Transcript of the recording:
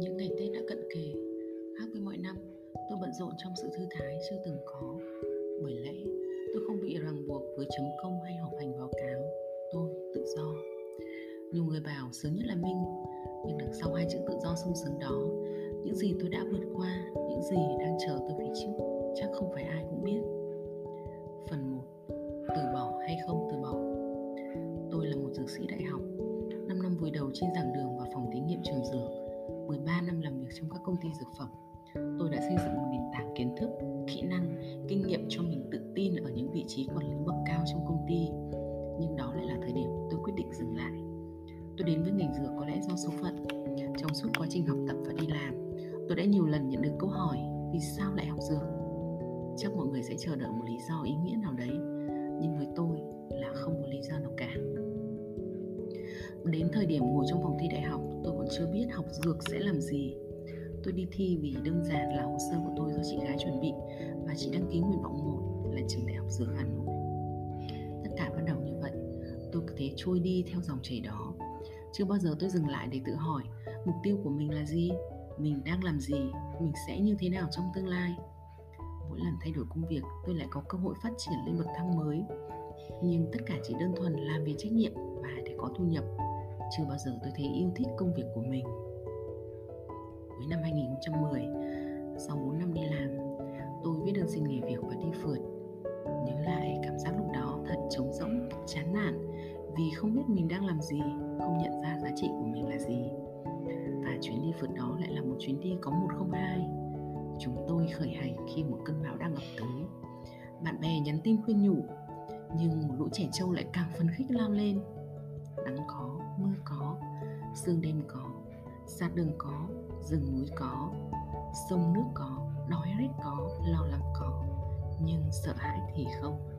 Những ngày Tết đã cận kề, khác với mọi năm, tôi bận rộn trong sự thư thái chưa từng có. Bởi lẽ, tôi không bị ràng buộc với chấm công hay học hành báo cáo. Tôi tự do. Nhiều người bảo sướng nhất là Minh, nhưng đằng sau hai chữ tự do sung sướng đó, những gì tôi đã vượt qua, những gì đang chờ tôi phía trước, chắc không phải ai cũng biết. Phần 1. Từ bỏ hay không từ bỏ Tôi là một dược sĩ đại học, 5 năm vùi đầu trên giảng đường công ty dược phẩm. Tôi đã xây dựng một nền tảng kiến thức, kỹ năng, kinh nghiệm cho mình tự tin ở những vị trí quản lý bậc cao trong công ty. Nhưng đó lại là thời điểm tôi quyết định dừng lại. Tôi đến với ngành dược có lẽ do số phận. Trong suốt quá trình học tập và đi làm, tôi đã nhiều lần nhận được câu hỏi, vì sao lại học dược? Chắc mọi người sẽ chờ đợi một lý do ý nghĩa nào đấy, nhưng với tôi là không có lý do nào cả. Đến thời điểm ngồi trong phòng thi đại học, tôi còn chưa biết học dược sẽ làm gì tôi đi thi vì đơn giản là hồ sơ của tôi do chị gái chuẩn bị và chỉ đăng ký nguyện vọng một là trường đại học dược hà nội. Tất cả bắt đầu như vậy, tôi cứ thế trôi đi theo dòng chảy đó. Chưa bao giờ tôi dừng lại để tự hỏi mục tiêu của mình là gì, mình đang làm gì, mình sẽ như thế nào trong tương lai. Mỗi lần thay đổi công việc, tôi lại có cơ hội phát triển lên bậc thang mới. Nhưng tất cả chỉ đơn thuần làm vì trách nhiệm và để có thu nhập. Chưa bao giờ tôi thấy yêu thích công việc của mình năm 2010 sau 4 năm đi làm, tôi viết đơn xin nghỉ việc và đi phượt. Nhớ lại cảm giác lúc đó thật trống rỗng, chán nản vì không biết mình đang làm gì, không nhận ra giá trị của mình là gì. Và chuyến đi phượt đó lại là một chuyến đi có 102 chúng tôi khởi hành khi một cơn bão đang ập tới. Bạn bè nhắn tin khuyên nhủ, nhưng một lũ trẻ trâu lại càng phấn khích lao lên. Nắng có, mưa có, sương đêm có sạt đường có, rừng núi có, sông nước có, đói rét có, lo lắng có. Nhưng sợ hãi thì không.